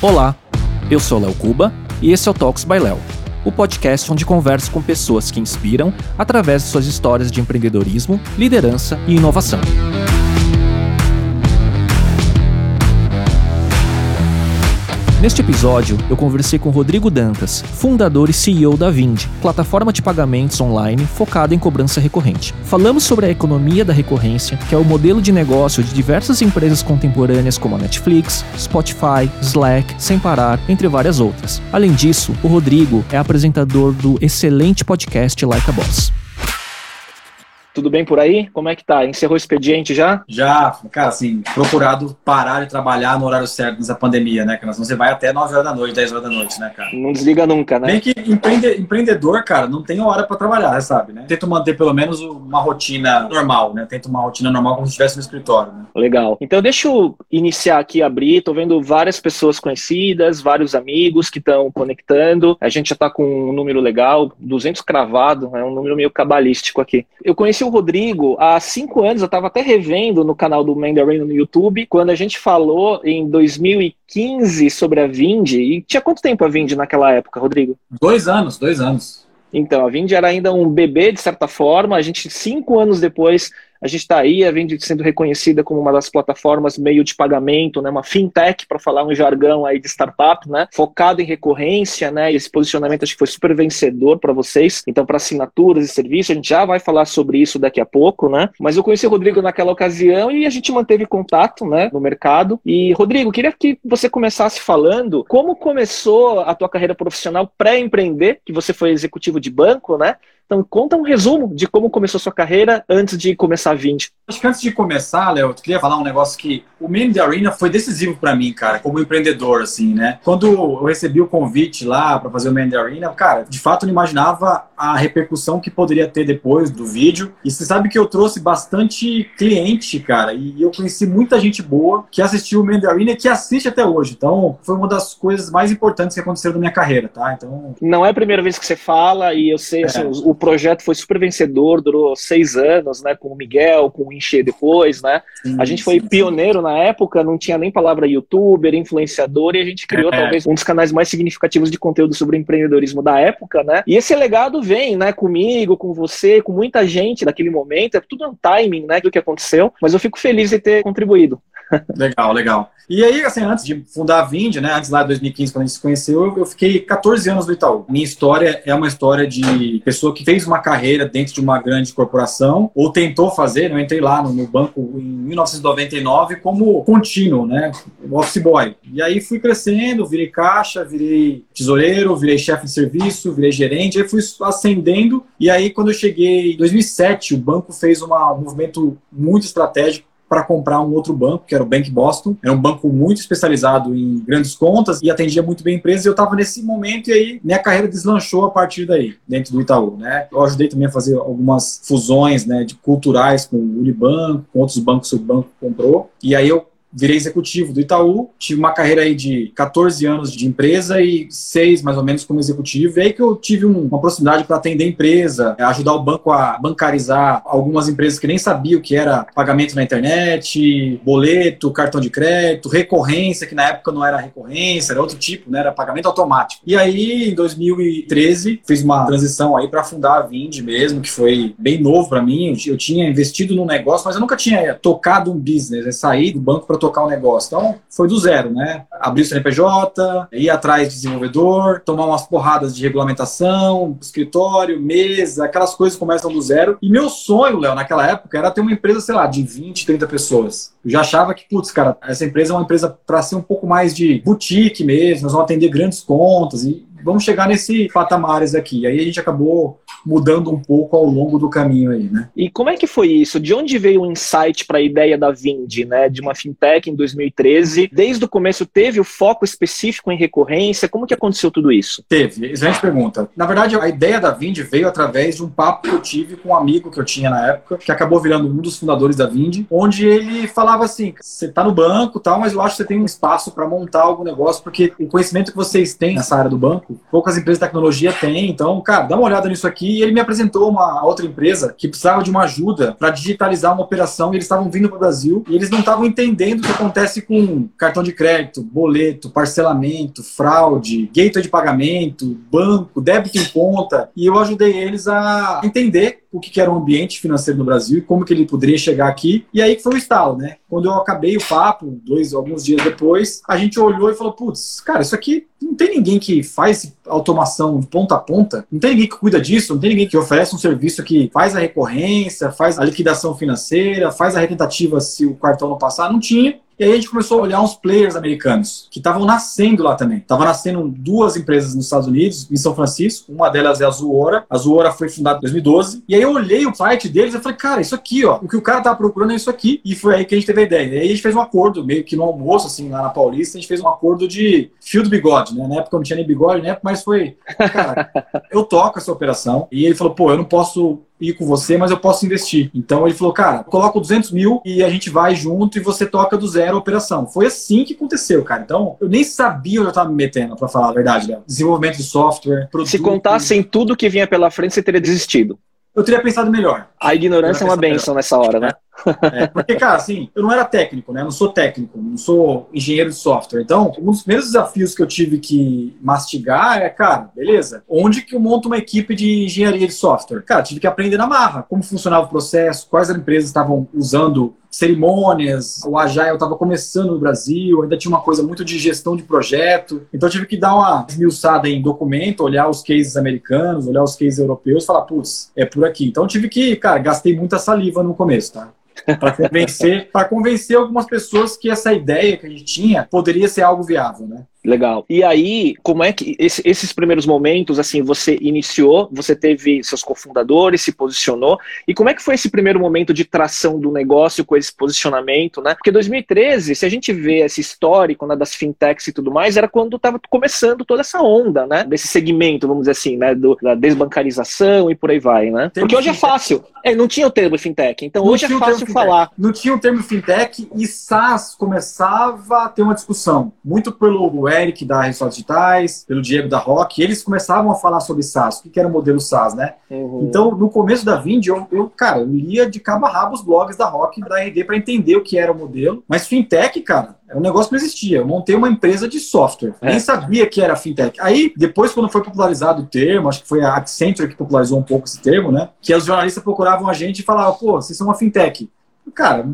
Olá, eu sou Léo Cuba e esse é o Talks by Léo, o podcast onde converso com pessoas que inspiram através de suas histórias de empreendedorismo, liderança e inovação. Neste episódio, eu conversei com Rodrigo Dantas, fundador e CEO da Vind, plataforma de pagamentos online focada em cobrança recorrente. Falamos sobre a economia da recorrência, que é o modelo de negócio de diversas empresas contemporâneas como a Netflix, Spotify, Slack, Sem Parar, entre várias outras. Além disso, o Rodrigo é apresentador do excelente podcast Like a Boss. Tudo bem por aí? Como é que tá? Encerrou o expediente já? Já, cara, assim, procurado parar de trabalhar no horário certo nessa pandemia, né? Porque senão você vai até 9 horas da noite, 10 horas da noite, né, cara? Não desliga nunca, né? Bem que empreende, empreendedor, cara, não tem hora para trabalhar, sabe, né? Tento manter pelo menos uma rotina normal, né? Tento uma rotina normal como se estivesse no escritório, né? Legal. Então deixa eu iniciar aqui, abrir. Tô vendo várias pessoas conhecidas, vários amigos que estão conectando. A gente já tá com um número legal, 200 cravado, é um número meio cabalístico aqui. Eu conheci o Rodrigo há cinco anos, eu estava até revendo no canal do Mandarin no YouTube, quando a gente falou em 2015 sobre a Vind. E tinha quanto tempo a Vind naquela época, Rodrigo? Dois anos, dois anos. Então, a Vind era ainda um bebê, de certa forma. A gente, cinco anos depois, a gente está aí, a Vind sendo reconhecida como uma das plataformas meio de pagamento, né, uma fintech, para falar um jargão aí de startup, né, focado em recorrência, né, esse posicionamento acho que foi super vencedor para vocês. Então, para assinaturas e serviços, a gente já vai falar sobre isso daqui a pouco, né, mas eu conheci o Rodrigo naquela ocasião e a gente manteve contato, né, no mercado. E, Rodrigo, queria que você começasse falando como começou a tua carreira profissional pré-empreender, que você foi executivo de banco, né, então, conta um resumo de como começou sua carreira antes de começar a Vind. Acho que antes de começar, Léo, eu queria falar um negócio que o Man the Arena foi decisivo para mim, cara, como empreendedor, assim, né? Quando eu recebi o convite lá para fazer o Man the Arena, cara, de fato não imaginava a repercussão que poderia ter depois do vídeo. E você sabe que eu trouxe bastante cliente, cara, e eu conheci muita gente boa que assistiu o Man the Arena e que assiste até hoje. Então, foi uma das coisas mais importantes que aconteceram na minha carreira, tá? Então. Não é a primeira vez que você fala, e eu sei, assim, é. o projeto foi super vencedor, durou seis anos, né? Com o Miguel, com o Encher depois, né? Sim, a gente foi sim, pioneiro sim. na época, não tinha nem palavra youtuber, influenciador, e a gente criou é. talvez um dos canais mais significativos de conteúdo sobre empreendedorismo da época, né? E esse legado vem, né? Comigo, com você, com muita gente daquele momento, é tudo um timing, né? Do que aconteceu, mas eu fico feliz de ter contribuído. Legal, legal. E aí, assim, antes de fundar a Vind, né, antes lá de 2015, quando a gente se conheceu, eu fiquei 14 anos no Itaú. Minha história é uma história de pessoa que fez uma carreira dentro de uma grande corporação, ou tentou fazer, né, eu entrei lá no, no banco em 1999 como contínuo, né, office boy. E aí fui crescendo, virei caixa, virei tesoureiro, virei chefe de serviço, virei gerente, aí fui ascendendo, e aí quando eu cheguei em 2007, o banco fez uma, um movimento muito estratégico para comprar um outro banco, que era o Bank Boston. Era um banco muito especializado em grandes contas e atendia muito bem empresas. E eu estava nesse momento e aí minha carreira deslanchou a partir daí, dentro do Itaú. Né? Eu ajudei também a fazer algumas fusões né, de culturais com o Unibanco, com outros bancos que o banco comprou. E aí eu virei executivo do Itaú, tive uma carreira aí de 14 anos de empresa e seis mais ou menos como executivo. E aí que eu tive um, uma proximidade para atender empresa, ajudar o banco a bancarizar algumas empresas que nem sabiam o que era pagamento na internet, boleto, cartão de crédito, recorrência, que na época não era recorrência, era outro tipo, né? Era pagamento automático. E aí, em 2013, fiz uma transição aí para fundar a Vind mesmo, que foi bem novo para mim. Eu tinha investido no negócio, mas eu nunca tinha tocado um business, é sair do banco para tocar o negócio. Então, foi do zero, né? Abrir o CNPJ, ir atrás de desenvolvedor, tomar umas porradas de regulamentação, escritório, mesa, aquelas coisas começam do zero. E meu sonho, Léo, naquela época, era ter uma empresa, sei lá, de 20, 30 pessoas. Eu já achava que, putz, cara, essa empresa é uma empresa para ser um pouco mais de boutique mesmo, nós vamos atender grandes contas e vamos chegar nesse patamares aqui. Aí a gente acabou mudando um pouco ao longo do caminho aí, né? E como é que foi isso? De onde veio o insight para a ideia da Vind, né? De uma fintech em 2013. Desde o começo teve o foco específico em recorrência? Como que aconteceu tudo isso? Teve, excelente pergunta. Na verdade, a ideia da Vind veio através de um papo que eu tive com um amigo que eu tinha na época, que acabou virando um dos fundadores da Vind, onde ele falava assim: você tá no banco, tal, mas eu acho que você tem um espaço para montar algum negócio, porque o conhecimento que vocês têm nessa área do banco, poucas empresas de tecnologia têm. Então, cara, dá uma olhada nisso aqui e ele me apresentou uma outra empresa que precisava de uma ajuda para digitalizar uma operação e eles estavam vindo para o Brasil e eles não estavam entendendo o que acontece com cartão de crédito, boleto, parcelamento, fraude, gateway de pagamento, banco, débito em conta. E eu ajudei eles a entender o que era o ambiente financeiro no Brasil e como que ele poderia chegar aqui. E aí que foi o estalo, né? Quando eu acabei o papo, dois, alguns dias depois, a gente olhou e falou, putz, cara, isso aqui não tem ninguém que faz automação de ponta a ponta, não tem ninguém que cuida disso, não tem ninguém que oferece um serviço que faz a recorrência, faz a liquidação financeira, faz a retentativa se o cartão não passar, não tinha. E aí a gente começou a olhar uns players americanos que estavam nascendo lá também. Tava nascendo duas empresas nos Estados Unidos, em São Francisco. Uma delas é a Zuora. A Zuora foi fundada em 2012. E aí eu olhei o site deles e falei, cara, isso aqui, ó, o que o cara tava procurando é isso aqui. E foi aí que a gente teve a ideia. E aí a gente fez um acordo, meio que no almoço, assim, lá na Paulista, a gente fez um acordo de fio do bigode, né? Na época eu não tinha nem bigode, né? Mas foi, cara, eu toco essa operação. E ele falou, pô, eu não posso ir com você, mas eu posso investir. Então ele falou, cara, coloca 200 mil e a gente vai junto e você toca do zero a operação. Foi assim que aconteceu, cara. Então eu nem sabia onde eu estava me metendo, para falar a verdade, Léo. Desenvolvimento de software, produto. Se contassem tudo que vinha pela frente, você teria desistido. Eu teria pensado melhor. A ignorância é uma benção melhor. nessa hora, né? É, porque, cara, assim, eu não era técnico, né? Eu não sou técnico, não sou engenheiro de software. Então, um dos primeiros desafios que eu tive que mastigar é, cara, beleza, onde que eu monto uma equipe de engenharia de software? Cara, tive que aprender na marra como funcionava o processo, quais empresas estavam usando cerimônias, o Agile estava começando no Brasil, ainda tinha uma coisa muito de gestão de projeto, então eu tive que dar uma esmiuçada em documento, olhar os cases americanos, olhar os cases europeus, falar, putz, é por aqui. Então eu tive que, cara, gastei muita saliva no começo, tá? para convencer, para convencer algumas pessoas que essa ideia que a gente tinha poderia ser algo viável, né? Legal. E aí, como é que esse, esses primeiros momentos, assim, você iniciou, você teve seus cofundadores, se posicionou, e como é que foi esse primeiro momento de tração do negócio com esse posicionamento, né? Porque 2013, se a gente vê esse histórico né, das fintechs e tudo mais, era quando estava começando toda essa onda, né? Desse segmento, vamos dizer assim, né? Do, da desbancarização e por aí vai, né? Porque hoje é fácil. É, não tinha o termo fintech, então não hoje é fácil falar. Não tinha o termo fintech e SaaS começava a ter uma discussão, muito pelo Eric da Resultados Digitais, pelo Diego da Rock, eles começavam a falar sobre SaaS, o que era o modelo SaaS, né? Uhum. Então, no começo da Vind, eu, eu, cara, eu lia de cabo a rabo os blogs da Rock e da RD para entender o que era o modelo. Mas fintech, cara, é um negócio que não existia. Eu montei uma empresa de software. É. Nem sabia que era fintech. Aí, depois, quando foi popularizado o termo, acho que foi a Accenture que popularizou um pouco esse termo, né? Que os jornalistas procuravam a gente e falavam, pô, vocês são uma fintech. Cara,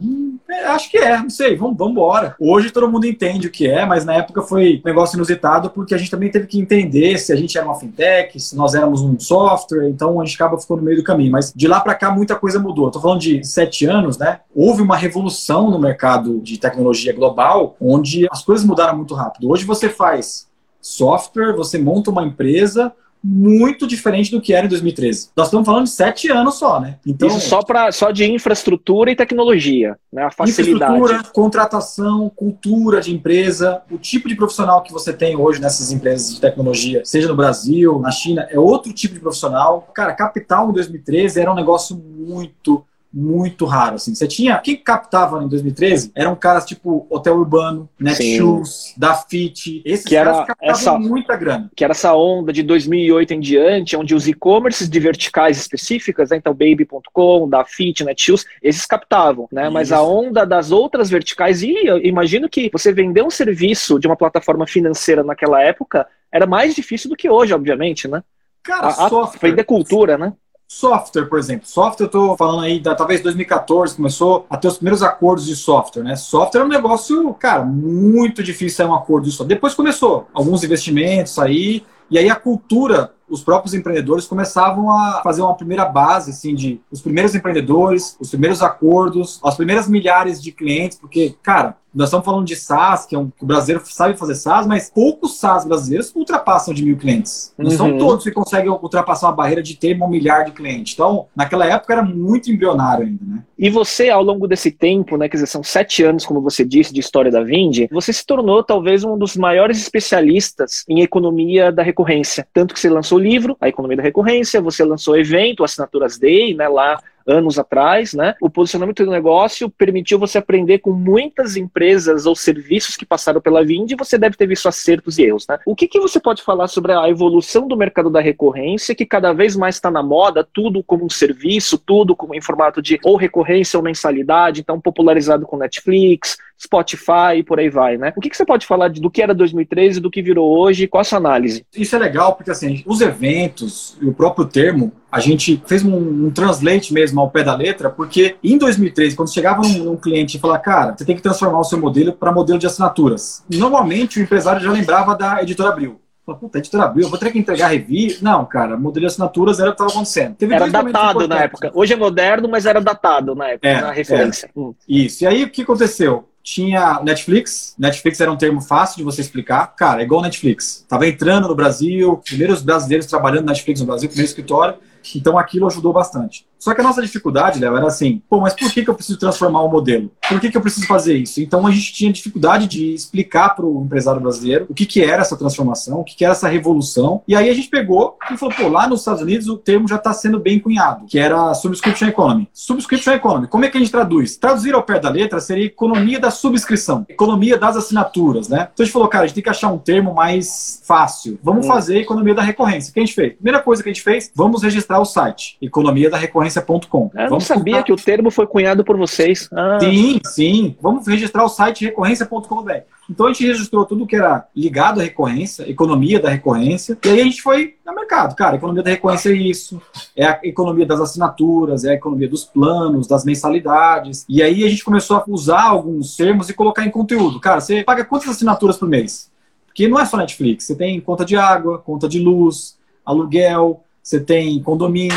é, acho que é, não sei, vamos, embora. Hoje todo mundo entende o que é, mas na época foi um negócio inusitado porque a gente também teve que entender se a gente era uma fintech, se nós éramos um software, então a gente acaba ficando no meio do caminho. Mas de lá para cá muita coisa mudou. Estou falando de sete anos, né? Houve uma revolução no mercado de tecnologia global, onde as coisas mudaram muito rápido. Hoje você faz software, você monta uma empresa, muito diferente do que era em 2013. Nós estamos falando de sete anos só, né? Então, Isso só, pra, só de infraestrutura e tecnologia, né? A facilidade. Infraestrutura, contratação, cultura de empresa, o tipo de profissional que você tem hoje nessas empresas de tecnologia, seja no Brasil, na China, é outro tipo de profissional. Cara, capital em 2013 era um negócio muito muito raro, assim. Você tinha... Quem captava em 2013 eram caras tipo Hotel Urbano, Netshoes, Dafit. Esses que caras captavam essa, muita grana. Que era essa onda de 2008 em diante, onde os e-commerces de verticais específicas, né, então Baby.com, Dafit, Netshoes, esses captavam, né? Isso. Mas a onda das outras verticais, e eu imagino que você vender um serviço de uma plataforma financeira naquela época era mais difícil do que hoje, obviamente, né? Cara, a, a, vender cultura, né? Software, por exemplo. Software, eu estou falando aí, da, talvez 2014, começou a ter os primeiros acordos de software, né? Software é um negócio, cara, muito difícil sair um acordo de software. Depois começou alguns investimentos aí, e aí a cultura os próprios empreendedores começavam a fazer uma primeira base, assim, de os primeiros empreendedores, os primeiros acordos, as primeiras milhares de clientes, porque, cara, nós estamos falando de SaaS, que é um, o brasileiro sabe fazer SaaS, mas poucos SaaS brasileiros ultrapassam de mil clientes. Não uhum. são todos que conseguem ultrapassar uma barreira de ter um milhar de clientes. Então, naquela época era muito embrionário ainda, né? E você, ao longo desse tempo, né, quer dizer, são sete anos, como você disse, de história da Vind, você se tornou talvez um dos maiores especialistas em economia da recorrência. Tanto que você lançou o livro, A Economia da Recorrência, você lançou o evento, Assinaturas Day, né, lá anos atrás, né? O posicionamento do negócio permitiu você aprender com muitas empresas ou serviços que passaram pela Vind e você deve ter visto acertos e erros, né? O que, que você pode falar sobre a evolução do mercado da recorrência, que cada vez mais está na moda, tudo como um serviço, tudo como em formato de ou recorrência ou mensalidade, então popularizado com Netflix, Spotify e por aí vai, né? O que, que você pode falar de, do que era 2013 e do que virou hoje? Qual a sua análise? Isso é legal, porque assim, os eventos e o próprio termo, a gente fez um, um, translate mesmo ao pé da letra, porque em 2013, quando chegava num, num cliente e falava, cara, você tem que transformar o seu modelo para modelo de assinaturas. Normalmente o empresário já lembrava da editora Abril. Fala, puta, editora abriu, eu vou ter que entregar review. Não, cara, modelo de assinaturas era o que estava acontecendo. Teve era datado na época. Hoje é moderno, mas era datado na época, é, na referência. É. Hum. Isso. E aí o que aconteceu? tinha Netflix. Netflix era um termo fácil de você explicar. Cara, é igual Netflix. Tava entrando no Brasil, primeiros brasileiros trabalhando Netflix no Brasil, primeiro escritório. Então aquilo ajudou bastante. Só que a nossa dificuldade, Léo, era assim, pô, mas por que, que eu preciso transformar o modelo? Por que, que eu preciso fazer isso? Então a gente tinha dificuldade de explicar para o empresário brasileiro o que, que era essa transformação, o que, que era essa revolução. E aí a gente pegou e falou, pô, lá nos Estados Unidos o termo já está sendo bem cunhado, que era Subscription Economy. Subscription Economy, como é que a gente traduz? Traduzir ao pé da letra seria economia da subscrição, economia das assinaturas, né? Então a gente falou, cara, a gente tem que achar um termo mais fácil. Vamos hum. fazer economia da recorrência. O que a gente fez? Primeira coisa que a gente fez, vamos registrar o site, economia da recorrência.com. Eu não sabia que o termo foi cunhado por vocês. Ah. Sim, sim. Vamos registrar o site recorrência.com.br. Então a gente registrou tudo que era ligado à recorrência, economia da recorrência, e aí a gente foi no mercado. Cara, a economia da recorrência é isso, é a economia das assinaturas, é a economia dos planos, das mensalidades. E aí a gente começou a usar alguns termos e colocar em conteúdo. Cara, você paga quantas assinaturas por mês? Porque não é só Netflix, você tem conta de água, conta de luz, aluguel, você tem condomínio,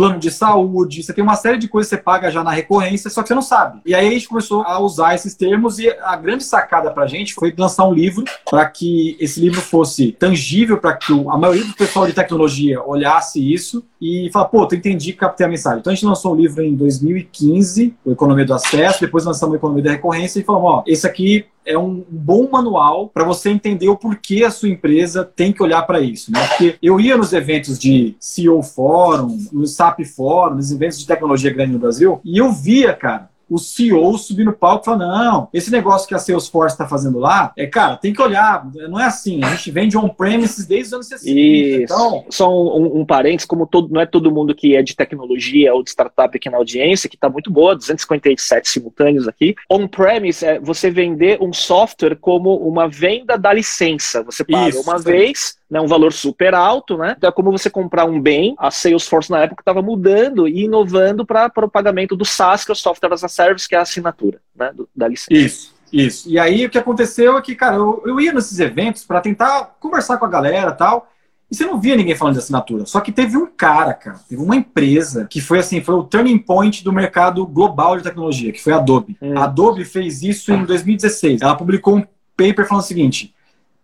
plano de saúde, você tem uma série de coisas que você paga já na recorrência, só que você não sabe. E aí a gente começou a usar esses termos e a grande sacada para a gente foi lançar um livro para que esse livro fosse tangível, para que a maioria do pessoal de tecnologia olhasse isso e falar, pô, tu entendi, captei a mensagem. Então a gente lançou um livro em 2015, o Economia do Acesso, depois lançamos o Economia da Recorrência e falamos, ó, esse aqui é um bom manual para você entender o porquê a sua empresa tem que olhar para isso, né? Porque eu ia nos eventos de CEO Forum, no SAP Forum, nos eventos de tecnologia grande no Brasil, e eu via, cara, o CEO subir no palco e falar: não, esse negócio que a Salesforce está fazendo lá, é, cara, tem que olhar, não é assim. A gente vende on-premises desde os anos 60. Isso. Então, só um, um, parênteses, como todo, não é todo mundo que é de tecnologia ou de startup aqui na audiência, que está muito boa, 257 simultâneos aqui. On-premise é você vender um software como uma venda da licença. Você paga Isso, uma vez né, um valor super alto, né? Então é como você comprar um bem. A Salesforce na época estava mudando e inovando para o pagamento do SaaS, que é o Software as a Service, que é a assinatura né, do, da licença. Isso. Isso. E aí o que aconteceu é que, cara, eu, eu ia nesses eventos para tentar conversar com a galera tal. E você não via ninguém falando de assinatura. Só que teve um cara, cara, teve uma empresa que foi assim, foi o turning point do mercado global de tecnologia, que foi a Adobe. Hum. A Adobe fez isso em 2016. Ela publicou um paper falando o seguinte: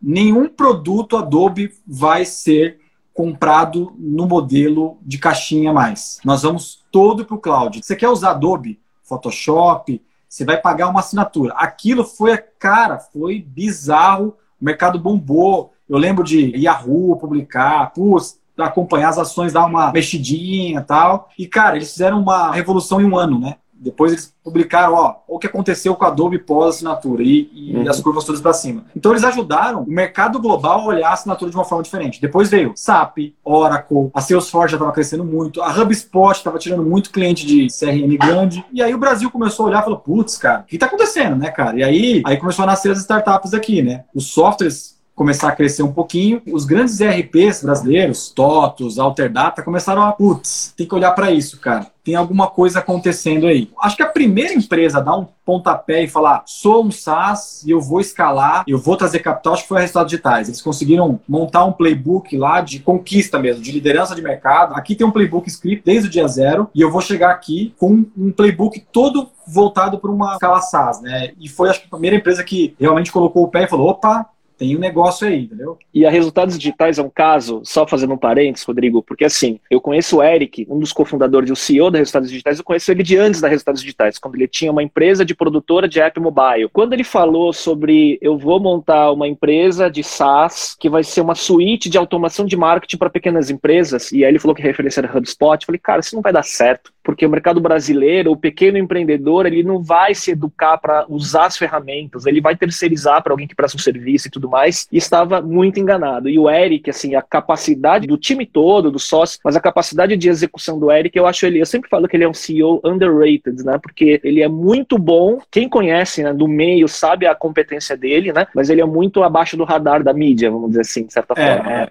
nenhum produto Adobe vai ser comprado no modelo de caixinha mais. Nós vamos todo para o cloud. Você quer usar Adobe, Photoshop, você vai pagar uma assinatura. Aquilo foi, cara, foi bizarro. O mercado bombou. Eu lembro de Yahoo publicar, putz, acompanhar as ações, dar uma mexidinha e tal. E, cara, eles fizeram uma revolução em um ano, né? Depois eles publicaram, ó, o que aconteceu com a Adobe pós-assinatura e, e uhum. as curvas todas para cima. Então eles ajudaram o mercado global a olhar a assinatura de uma forma diferente. Depois veio SAP, Oracle, a Salesforce já estava crescendo muito, a HubSpot estava tirando muito cliente de CRM grande. E aí o Brasil começou a olhar e falou, putz, cara, o que está acontecendo, né, cara? E aí, aí começou a nascer as startups aqui, né? Os softwares começar a crescer um pouquinho, os grandes ERPs brasileiros, TOTOS, Alterdata, começaram a, putz, tem que olhar para isso, cara. Tem alguma coisa acontecendo aí. Acho que a primeira empresa a dar um pontapé e falar, sou um SaaS e eu vou escalar, eu vou trazer capital, acho que foi a Resultados Digitais. Eles conseguiram montar um playbook lá de conquista mesmo, de liderança de mercado. Aqui tem um playbook script desde o dia zero e eu vou chegar aqui com um playbook todo voltado para uma escala SaaS, né? E foi, acho que, a primeira empresa que realmente colocou o pé e falou, opa, tem um negócio aí, entendeu? E a Resultados Digitais é um caso, só fazendo um parênteses, Rodrigo, porque assim, eu conheço o Eric, um dos cofundadores e o CEO da Resultados Digitais, eu conheço ele de antes da Resultados Digitais, quando ele tinha uma empresa de produtora de app mobile. Quando ele falou sobre eu vou montar uma empresa de SaaS que vai ser uma suíte de automação de marketing para pequenas empresas, e aí ele falou que referência era HubSpot, eu falei, cara, isso não vai dar certo porque o mercado brasileiro, o pequeno empreendedor, ele não vai se educar para usar as ferramentas, ele vai terceirizar para alguém que presta um serviço e tudo mais, e estava muito enganado. E o Eric, assim, a capacidade do time todo, do sócio, mas a capacidade de execução do Eric, eu acho ele, eu sempre falo que ele é um CEO underrated, né? Porque ele é muito bom, quem conhece, né, do meio sabe a competência dele, né? Mas ele é muito abaixo do radar da mídia, vamos dizer assim, de certa é, forma. É, né?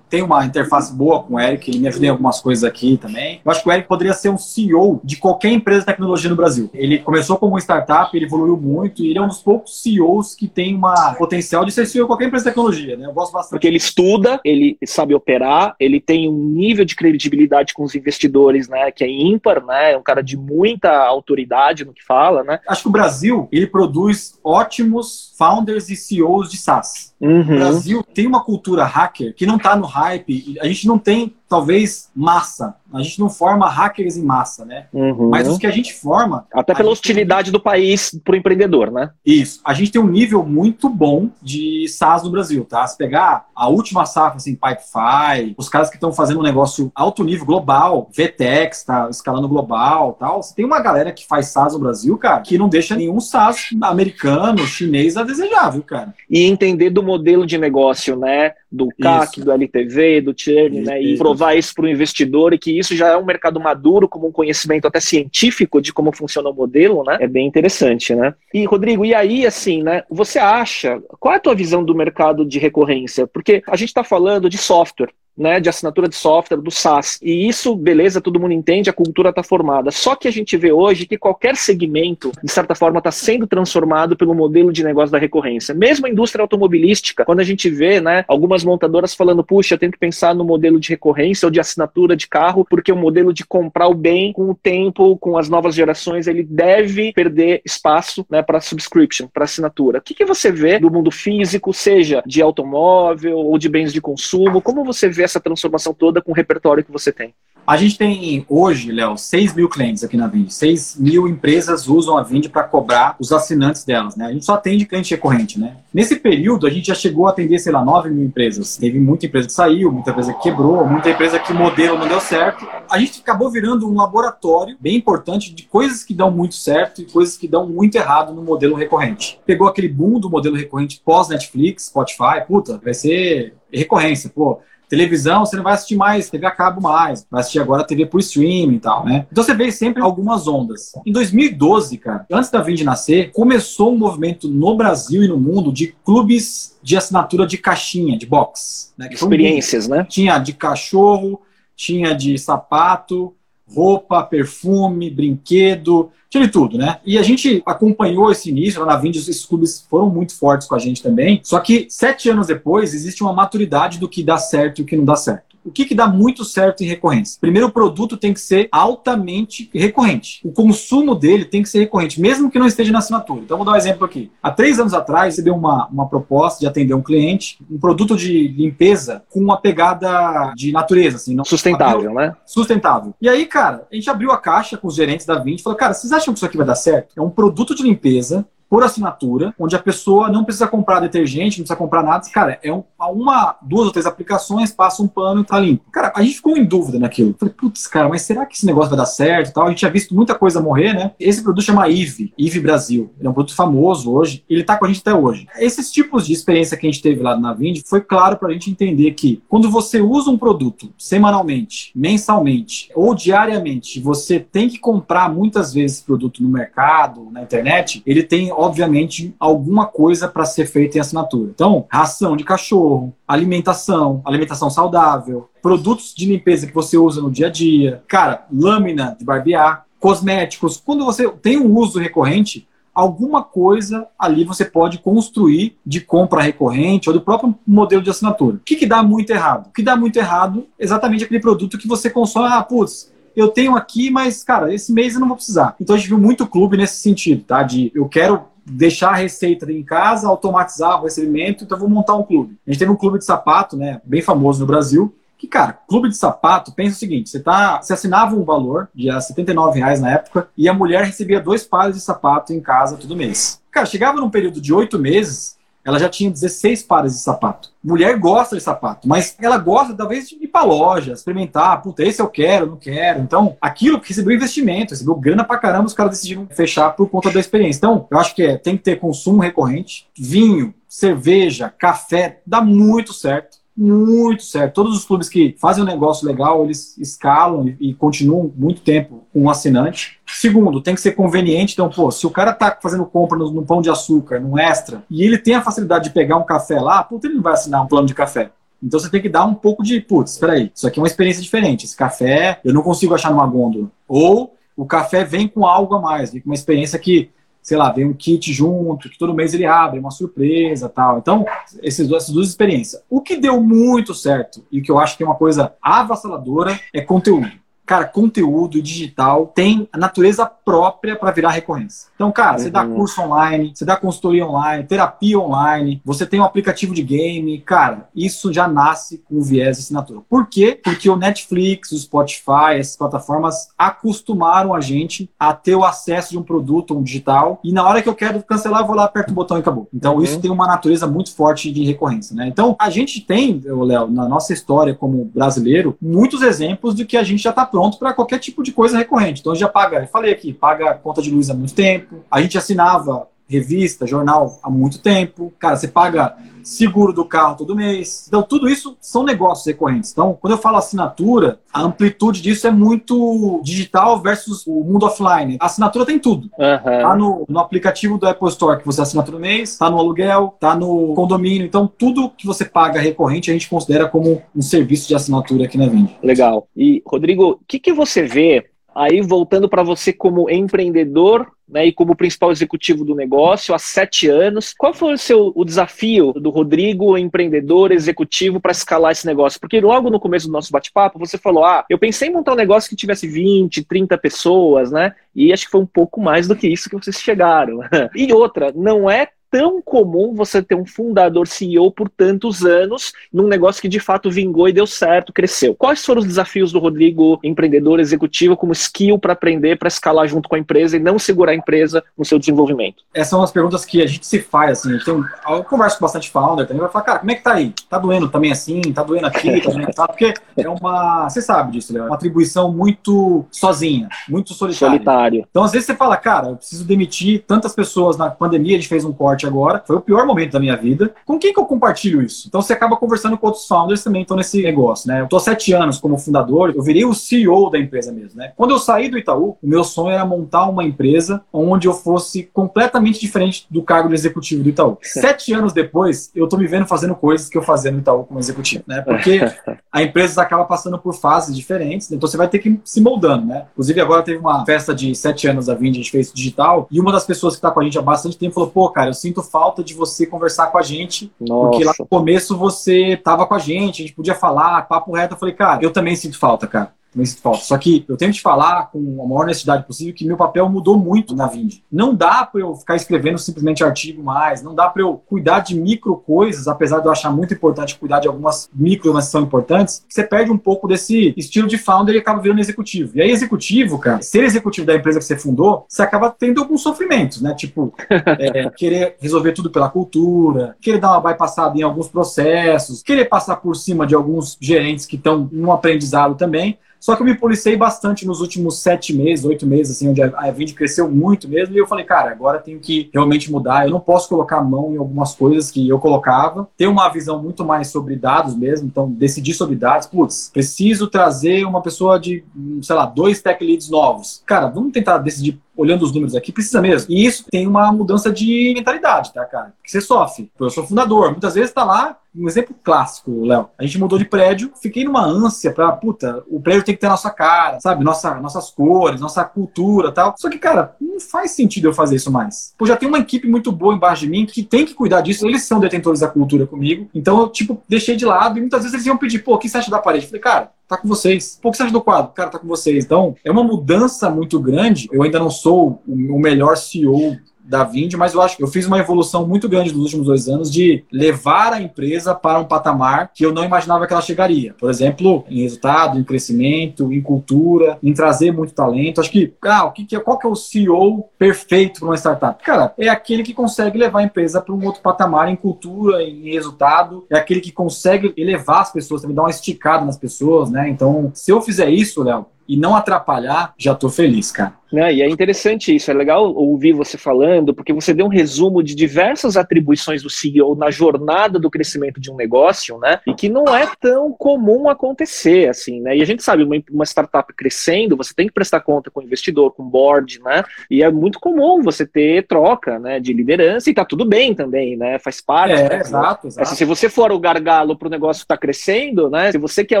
tenho uma interface boa com o Eric, ele me ajuda em algumas coisas aqui também. Eu acho que o Eric poderia ser um CEO de qualquer empresa de tecnologia no Brasil. Ele começou como uma startup, ele evoluiu muito e ele é um dos poucos CEOs que tem uma potencial de ser CEO de qualquer empresa de tecnologia, né? Eu gosto bastante. Porque ele estuda, ele sabe operar, ele tem um nível de credibilidade com os investidores, né, que é ímpar, né? É um cara de muita autoridade no que fala, né? Acho que o Brasil, ele produz ótimos founders e CEOs de SaaS. Uhum. O Brasil tem uma cultura hacker que não está no hype. A gente não tem talvez massa. A gente não forma hackers em massa, né? Uhum. Mas os que a gente forma. Até pela hostilidade tem... do país para o empreendedor, né? Isso. A gente tem um nível muito bom de SaaS no Brasil, tá? Se pegar a última safra, assim, Pipefy, os caras que estão fazendo um negócio alto nível global, VTEX, tá escalando global tal. Você tem uma galera que faz SaaS no Brasil, cara, que não deixa nenhum SaaS americano, chinês a desejar, viu, cara? E entender do modelo de negócio, né? Do CAC, isso. do LTV, do churn, né? E provar isso para o investidor e que isso já é um mercado maduro, como um conhecimento até científico de como funciona o modelo, né? É bem interessante, né? E, Rodrigo, e aí, assim, né? Você acha, qual é a tua visão do mercado de recorrência? Porque a gente está falando de software, né, de assinatura de software, do SaaS. E isso, beleza, todo mundo entende, a cultura está formada. Só que a gente vê hoje que qualquer segmento, de certa forma, está sendo transformado pelo modelo de negócio da recorrência. Mesmo a indústria automobilística, quando a gente vê né, algumas montadoras falando, puxa, eu tenho que pensar no modelo de recorrência ou de assinatura de carro, porque o modelo de comprar o bem com o tempo, com as novas gerações, ele deve perder espaço né, para subscription, para assinatura. O que, que você vê do mundo físico, seja de automóvel ou de bens de consumo? Como você vê essa transformação toda com o repertório que você tem? A gente tem hoje, Léo, 6 mil clientes aqui na Vind. 6 mil empresas usam a Vind para cobrar os assinantes delas, né? A gente só atende cliente recorrente, né? Nesse período, a gente já chegou a atender, sei lá, 9 mil empresas. Teve muita empresa que saiu, muita empresa que quebrou, muita empresa que o modelo não deu certo. A gente acabou virando um laboratório bem importante de coisas que dão muito certo e coisas que dão muito errado no modelo recorrente. Pegou aquele boom do modelo recorrente pós-Netflix, Spotify, puta, vai ser recorrência, pô Televisão, você não vai assistir mais TV a cabo mais, vai assistir agora TV por streaming e tal, né? Então você vê sempre algumas ondas. Em 2012, cara, antes da Vind nascer, começou um movimento no Brasil e no mundo de clubes de assinatura de caixinha, de box. Né? Experiências, né? Tinha de cachorro, tinha de sapato, roupa, perfume, brinquedo, tinha de tudo, né? E a gente acompanhou esse início, lá na Vind, esses clubes foram muito fortes com a gente também. Só que sete anos depois, existe uma maturidade do que dá certo e o que não dá certo. O que, que dá muito certo em recorrência? Primeiro, o produto tem que ser altamente recorrente. O consumo dele tem que ser recorrente, mesmo que não esteja na assinatura. Então, vou dar um exemplo aqui. Há três anos atrás, você deu uma, uma proposta de atender um cliente, um produto de limpeza com uma pegada de natureza, assim. Não, sustentável, abriu, né? Sustentável. E aí, cara, a gente abriu a caixa com os gerentes da Vint e falou, cara, vocês acham que isso aqui vai dar certo? É um produto de limpeza por assinatura, onde a pessoa não precisa comprar detergente, não precisa comprar nada. Cara, é um, uma, duas ou três aplicações, passa um pano e tá limpo. Cara, a gente ficou em dúvida naquilo. Falei, putz, cara, mas será que esse negócio vai dar certo e tal? A gente já visto muita coisa morrer, né? Esse produto chama IVE, IVE Brasil. Ele é um produto famoso hoje, ele tá com a gente até hoje. Esses tipos de experiência que a gente teve lá na Vind foi claro pra gente entender que quando você usa um produto semanalmente, mensalmente ou diariamente, você tem que comprar muitas vezes esse produto no mercado, na internet, ele tem obviamente, alguma coisa para ser feita em assinatura. Então, ração de cachorro, alimentação, alimentação saudável, produtos de limpeza que você usa no dia a dia, cara, lâmina de barbear, cosméticos. Quando você tem um uso recorrente, alguma coisa ali você pode construir de compra recorrente ou do próprio modelo de assinatura. O que, que dá muito errado? O que dá muito errado é exatamente aquele produto que você consome, ah, putz, eu tenho aqui, mas, cara, esse mês eu não vou precisar. Então a gente viu muito clube nesse sentido, tá? De eu quero deixar a receita em casa, automatizar o recebimento, então vou montar um clube. A gente teve um clube de sapato, né, bem famoso no Brasil, que, cara, clube de sapato, pensa o seguinte, você tá, você assinava um valor de 79 reais na época e a mulher recebia dois pares de sapato em casa todo mês. Cara, chegava num período de oito meses, ela já tinha 16 pares de sapato. Mulher gosta de sapato, mas ela gosta talvez de ir para loja, experimentar, puta, esse eu quero, não quero. Então, aquilo que recebeu investimento, recebeu grana pra caramba, os caras decidiram fechar por conta da experiência. Então, eu acho que é, tem que ter consumo recorrente, vinho, cerveja, café, dá muito certo muito certo. Todos os clubes que fazem um negócio legal, eles escalam e, e continuam muito tempo com um assinante. Segundo, tem que ser conveniente. Então, pô, se o cara tá fazendo compra no, no, pão de açúcar, no extra, e ele tem a facilidade de pegar um café lá, puta, ele não vai assinar um plano de café. Então você tem que dar um pouco de, putz, espera aí, isso aqui é uma experiência diferente. Esse café eu não consigo achar numa gôndola. Ou o café vem com algo a mais, vem com uma experiência que sei lá, vem um kit junto, que todo mês ele abre, uma surpresa tal. Então, esses, essas duas experiências. O que deu muito certo, e que eu acho que é uma coisa avassaladora, é conteúdo cara, conteúdo digital tem a natureza própria para virar recorrência. Então, cara, você dá uhum. curso online, você dá consultoria online, terapia online, você tem um aplicativo de game, cara, isso já nasce com viés de assinatura. Por quê? Porque o Netflix, o Spotify, essas plataformas acostumaram a gente a ter o acesso de um produto, um digital, e na hora que eu quero cancelar, eu vou lá, aperto o botão e acabou. Então, uhum. isso tem uma natureza muito forte de recorrência, né? Então, a gente tem, Léo, na nossa história como brasileiro, muitos exemplos de que a gente já está pronto para qualquer tipo de coisa recorrente. Então já paga, eu falei aqui, paga conta de luz há muito tempo. A gente assinava revista, jornal há muito tempo. Cara, você paga seguro do carro todo mês. Então, tudo isso são negócios recorrentes. Então, quando eu falo assinatura, a amplitude disso é muito digital versus o mundo offline. A assinatura tem tudo. Uhum. Tá no, no, aplicativo do Apple Store que você assina todo mês, tá no aluguel, tá no condomínio. Então, tudo que você paga recorrente, a gente considera como um serviço de assinatura aqui na Vind. Legal. E, Rodrigo, o que, que você vê aí voltando para você como empreendedor né, e como principal executivo do negócio há sete anos. Qual foi o seu o desafio do Rodrigo, empreendedor, executivo, para escalar esse negócio? Porque logo no começo do nosso bate-papo você falou: ah, eu pensei em montar um negócio que tivesse 20, 30 pessoas, né? E acho que foi um pouco mais do que isso que vocês chegaram. e outra, não é tão comum você ter um fundador CEO por tantos anos num negócio que de fato vingou e deu certo, cresceu. Quais foram os desafios do Rodrigo, empreendedor executivo, como skill para aprender, para escalar junto com a empresa e não segurar a empresa no seu desenvolvimento? Essas são as perguntas que a gente se faz, assim, tem, eu converso com bastante founder também, vai falar, cara, como é que tá aí? Tá doendo também assim? Tá doendo aqui? Tá doendo, tá? Porque é uma, você sabe disso, é uma atribuição muito sozinha, muito solitária. Solitário. Então, às vezes você fala, cara, eu preciso demitir tantas pessoas na pandemia, a gente fez um corte agora. Foi o pior momento da minha vida. Com quem que eu compartilho isso? Então você acaba conversando com outros founders também estão nesse negócio, né? Eu tô sete anos como fundador, eu virei o CEO da empresa mesmo, né? Quando eu saí do Itaú, o meu sonho era montar uma empresa onde eu fosse completamente diferente do cargo de executivo do Itaú. Sete anos depois, eu tô me vendo fazendo coisas que eu fazia no Itaú como executivo, né? Porque a empresa acaba passando por fases diferentes, então você vai ter que ir se moldando, né? Inclusive agora teve uma festa de sete anos da Vind, a gente fez digital, e uma das pessoas que tá com a gente há bastante tempo falou, pô, cara, eu sinto falta de você conversar com a gente, Nossa. porque lá no começo você tava com a gente, a gente podia falar, papo reto. Eu falei, cara, eu também sinto falta, cara falta. Só que eu tenho que te falar com a maior honestidade possível que meu papel mudou muito na Vind. Não dá para eu ficar escrevendo simplesmente artigo mais, não dá para eu cuidar de micro coisas, apesar de eu achar muito importante cuidar de algumas micro, mas são importantes, você perde um pouco desse estilo de founder e acaba virando executivo. E aí, executivo, cara, ser executivo da empresa que você fundou, você acaba tendo alguns sofrimentos, né? Tipo, é, querer resolver tudo pela cultura, querer dar uma bypassada em alguns processos, querer passar por cima de alguns gerentes que estão no aprendizado também. Só que eu me policei bastante nos últimos sete meses, oito meses, assim, onde a Vind cresceu muito mesmo. E eu falei, cara, agora tenho que realmente mudar. Eu não posso colocar a mão em algumas coisas que eu colocava. Ter uma visão muito mais sobre dados mesmo. Então, decidir sobre dados. Putz, preciso trazer uma pessoa de, sei lá, dois tech leads novos. Cara, vamos tentar decidir olhando os números aqui, precisa mesmo. E isso tem uma mudança de mentalidade, tá, cara? Porque você sofre. Eu sou fundador. Muitas vezes tá lá, um exemplo clássico, Léo. A gente mudou de prédio, fiquei numa ânsia pra, puta, o prédio tem que ter a nossa cara, sabe? Nossa, nossas cores, nossa cultura tal. Só que, cara, não faz sentido eu fazer isso mais. Pô, já tem uma equipe muito boa embaixo de mim que tem que cuidar disso. Eles são detentores da cultura comigo. Então eu, tipo, deixei de lado e muitas vezes eles iam pedir, pô, o que você acha da parede? Eu falei, cara, tá com vocês. Pô, o que você acha do quadro? Cara, tá com vocês. Então, é uma mudança muito grande. Eu ainda não sou o melhor CEO da Vind, mas eu acho que eu fiz uma evolução muito grande nos últimos dois anos de levar a empresa para um patamar que eu não imaginava que ela chegaria. Por exemplo, em resultado, em crescimento, em cultura, em trazer muito talento. Acho que, ah, o que, que é, qual que é o CEO perfeito para uma startup? Cara, é aquele que consegue levar a empresa para um outro patamar em cultura, em resultado, é aquele que consegue elevar as pessoas, também dar uma esticada nas pessoas, né? Então, se eu fizer isso, Léo, e não atrapalhar, já tô feliz, cara. Né? E é interessante isso, é legal ouvir você falando, porque você deu um resumo de diversas atribuições do CEO na jornada do crescimento de um negócio, né? E que não é tão comum acontecer, assim, né? E a gente sabe, uma, uma startup crescendo, você tem que prestar conta com o investidor, com o board, né? E é muito comum você ter troca, né? De liderança e tá tudo bem também, né? Faz parte. É, né? exato, exato. Assim, se você for o gargalo para o negócio estar tá crescendo, né? Se você quer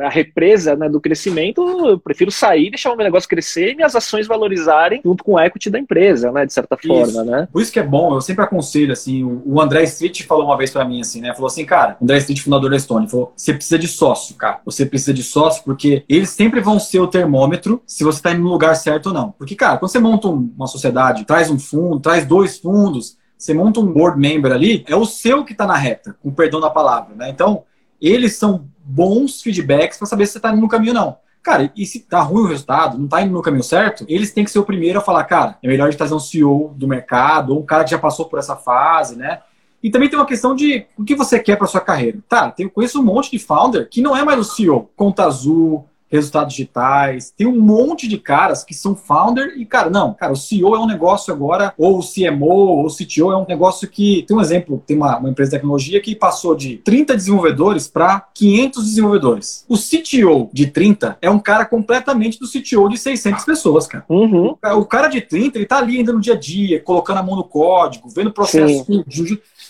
a represa né, do crescimento, eu prefiro sair, deixar o meu negócio crescer e minhas ações valorizarem junto com o equity da empresa, né, de certa forma, isso. né? Por isso que é bom, eu sempre aconselho, assim, o André Street falou uma vez para mim, assim, né, falou assim, cara, André Street, fundador da Stone, falou, você precisa de sócio, cara, você precisa de sócio porque eles sempre vão ser o termômetro se você tá indo no lugar certo ou não. Porque, cara, quando você monta uma sociedade, traz um fundo, traz dois fundos, você monta um board member ali, é o seu que está na reta, com perdão da palavra, né? Então, eles são bons feedbacks para saber se você está indo no caminho ou não. Cara, e se tá ruim o resultado, não tá indo no caminho certo, eles têm que ser o primeiro a falar, cara, é melhor a gente trazer um CEO do mercado, ou um cara que já passou por essa fase, né? E também tem uma questão de o que você quer para sua carreira. Tá, eu conheço um monte de founder que não é mais o CEO, conta azul, resultados digitais. Tem um monte de caras que são founder e, cara, não, cara, o CEO é um negócio agora, ou o CMO, ou o CTO é um negócio que. Tem um exemplo, tem uma, uma empresa de tecnologia que passou de 30 desenvolvedores para 500 desenvolvedores. O CTO de 30 é um cara completamente do CTO de 600 pessoas, cara. Uhum. O cara de 30, ele tá ali ainda no dia a dia, colocando a mão no código, vendo o processo.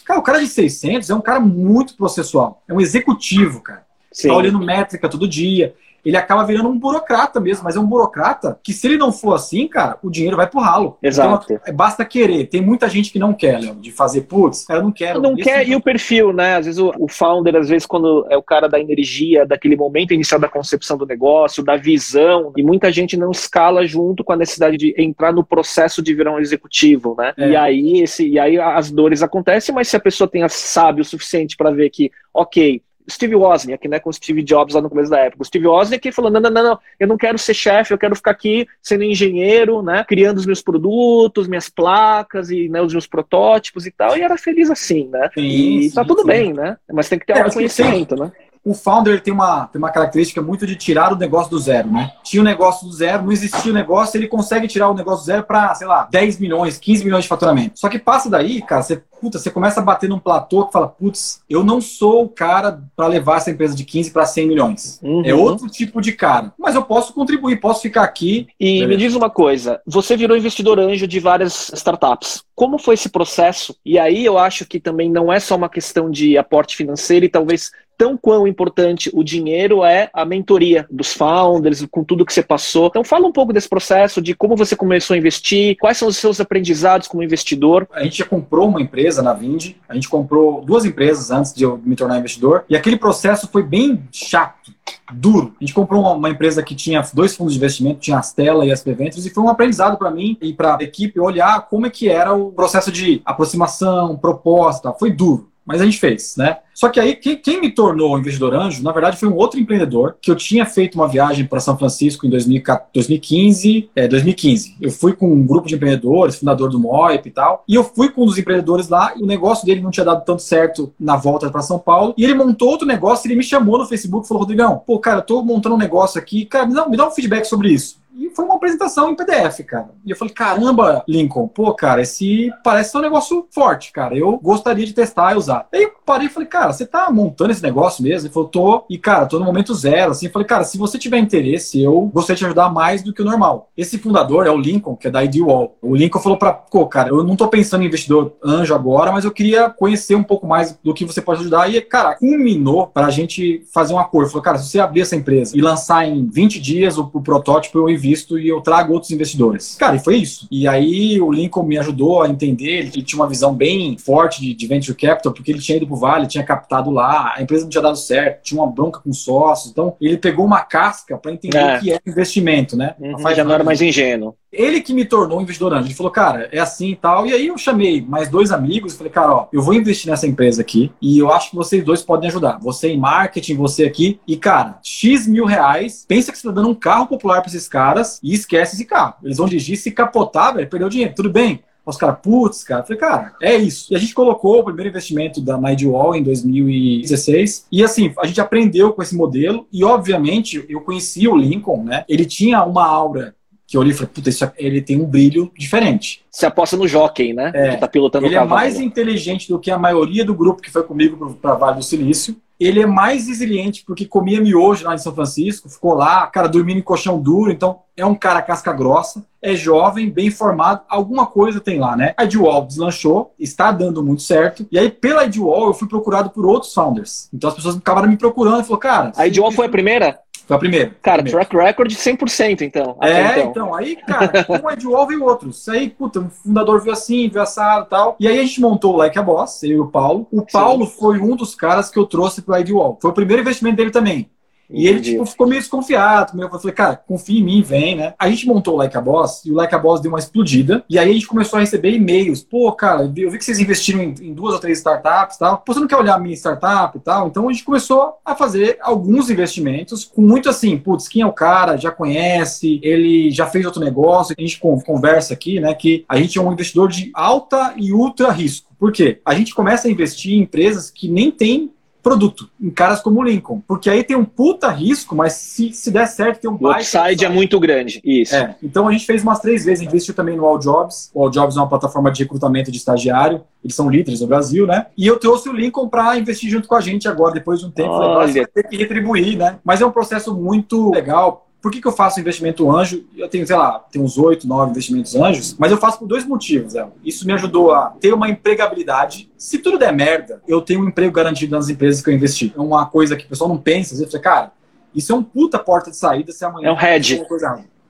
Cara, o cara de 600 é um cara muito processual. É um executivo, cara. Sim. Tá olhando métrica todo dia ele acaba virando um burocrata mesmo, mas é um burocrata que se ele não for assim, cara, o dinheiro vai pro ralo. Exato. Então, basta querer. Tem muita gente que não quer, Léo, de fazer, putz, eu não quero. Não quer, e o perfil, né? Às vezes o, o, founder, às vezes, quando é o cara da energia, daquele momento inicial da concepção do negócio, da visão, e muita gente não escala junto com a necessidade de entrar no processo de virar um executivo, né? É. E aí esse, e aí as dores acontecem, mas se a pessoa tenha sábio o suficiente para ver que, ok, Steve Wozniak, né, com o Steve Jobs lá no começo da época. O Steve Wozniak falou, não, não, não, não, eu não quero ser chefe, eu quero ficar aqui sendo engenheiro, né, criando os meus produtos, minhas placas e né, os meus protótipos e tal, e era feliz assim, né? Sim, e sim, tá tudo sim. bem, né? Mas tem que ter é, conhecimento, né? O founder tem uma, tem uma característica muito de tirar o negócio do zero, né? Tinha o negócio do zero, não existia o negócio, ele consegue tirar o negócio do zero para, sei lá, 10 milhões, 15 milhões de faturamento. Só que passa daí, cara, você, puta, você começa a bater num platô que fala, putz, eu não sou o cara para levar essa empresa de 15 para 100 milhões. Uhum. É outro tipo de cara. Mas eu posso contribuir, posso ficar aqui. E beleza. me diz uma coisa, você virou investidor anjo de várias startups. Como foi esse processo? E aí eu acho que também não é só uma questão de aporte financeiro e talvez tão quão importante o dinheiro é a mentoria dos founders, com tudo que você passou. Então fala um pouco desse processo, de como você começou a investir, quais são os seus aprendizados como investidor. A gente já comprou uma empresa na Vind, a gente comprou duas empresas antes de eu me tornar investidor, e aquele processo foi bem chato, duro. A gente comprou uma, empresa que tinha dois fundos de investimento, tinha a Stella e a SP Ventures, e foi um aprendizado para mim e para a equipe olhar como é que era o processo de aproximação, proposta, foi duro mas a gente fez, né? Só que aí, quem, quem, me tornou investidor anjo, na verdade, foi um outro empreendedor que eu tinha feito uma viagem para São Francisco em 2015, é, 2015. Eu fui com um grupo de empreendedores, fundador do MOIP e tal, e eu fui com um dos empreendedores lá, e o negócio dele não tinha dado tanto certo na volta para São Paulo, e ele montou outro negócio, ele me chamou no Facebook e falou, Rodrigão, pô, cara, eu tô montando um negócio aqui, cara, me dá, me dá um feedback sobre isso. E foi uma apresentação em PDF, cara. E eu falei, caramba, Lincoln, pô, cara, esse parece ser um negócio forte, cara. Eu gostaria de testar e usar. Aí eu parei e falei, cara, você tá montando esse negócio mesmo? Ele falou, tô. E, cara, tô no momento zero, assim. Eu falei, cara, se você tiver interesse, eu gostaria de te ajudar mais do que o normal. Esse fundador é o Lincoln, que é da Ideal. O Lincoln falou pra, pô, cara, eu não tô pensando em investidor anjo agora, mas eu queria conhecer um pouco mais do que você pode ajudar. E, cara, culminou pra gente fazer um acordo. Falou, cara, se você abrir essa empresa e lançar em 20 dias o, o protótipo, eu invisto e eu trago outros investidores. Cara, e foi isso. E aí o Lincoln me ajudou a entender, ele tinha uma visão bem forte de, de venture capital, porque ele tinha ido pro Vale, tinha captado lá, a empresa não tinha dado certo, tinha uma bronca com sócios, então ele pegou uma casca para entender é. o que é investimento, né? Uhum, já não era mais ingênuo. Ele que me tornou investidor anjo. Ele falou, cara, é assim e tal. E aí eu chamei mais dois amigos e falei, cara, ó, eu vou investir nessa empresa aqui e eu acho que vocês dois podem ajudar. Você em marketing, você aqui. E, cara, X mil reais. Pensa que você tá dando um carro popular para esses caras e esquece esse carro. Eles vão dirigir, se capotar, velho, perdeu dinheiro. Tudo bem. Os caras, putz, cara. falei, cara, é isso. E a gente colocou o primeiro investimento da MindWall em 2016. E assim, a gente aprendeu com esse modelo. E, obviamente, eu conhecia o Lincoln, né? Ele tinha uma aura que eu olhei e falei, puta, isso, ele tem um brilho diferente. Você aposta no jockey, né? É, que tá pilotando ele é mais inteligente do que a maioria do grupo que foi comigo para Vale do Silício. Ele é mais resiliente porque comia miojo lá em São Francisco, ficou lá, cara, dormindo em colchão duro, então é um cara casca grossa, é jovem, bem formado, alguma coisa tem lá, né? A Edwall deslanchou, está dando muito certo, e aí pela Edwall eu fui procurado por outros founders. Então as pessoas acabaram me procurando e falaram, cara... A Edwall foi a primeira? Foi a primeira. Cara, primeira. track record de 100%, então. É, então. então. Aí, cara, um é de UOL e o outro. Isso aí, puta, o fundador viu assim, viu assado e tal. E aí a gente montou o Like a Boss, eu e o Paulo. O Paulo Sim. foi um dos caras que eu trouxe pro IDWall. Foi o primeiro investimento dele também. E ele tipo, ficou meio desconfiado. Eu falei, cara, confia em mim, vem, né? A gente montou o Like a Boss e o Like a Boss deu uma explodida. E aí a gente começou a receber e-mails. Pô, cara, eu vi que vocês investiram em, em duas ou três startups e tal. Pô, você não quer olhar a minha startup e tal? Então a gente começou a fazer alguns investimentos com muito assim, putz, quem é o cara? Já conhece, ele já fez outro negócio. A gente conversa aqui, né? Que a gente é um investidor de alta e ultra risco. Por quê? A gente começa a investir em empresas que nem têm produto, em caras como o Lincoln. Porque aí tem um puta risco, mas se, se der certo, tem um baita. O upside é muito grande, isso. É, então a gente fez umas três vezes, a gente investiu também no All Jobs. O All Jobs é uma plataforma de recrutamento de estagiário, eles são líderes no Brasil, né? E eu trouxe o Lincoln para investir junto com a gente agora, depois de um tempo. Olha. Falei, ter que retribuir, né? Mas é um processo muito legal por que, que eu faço investimento anjo? Eu tenho, sei lá, tenho uns oito, nove investimentos anjos, mas eu faço por dois motivos. Ela. Isso me ajudou a ter uma empregabilidade. Se tudo der merda, eu tenho um emprego garantido nas empresas que eu investi. É uma coisa que o pessoal não pensa. Às vezes, cara, isso é um puta porta de saída se amanhã. É um head.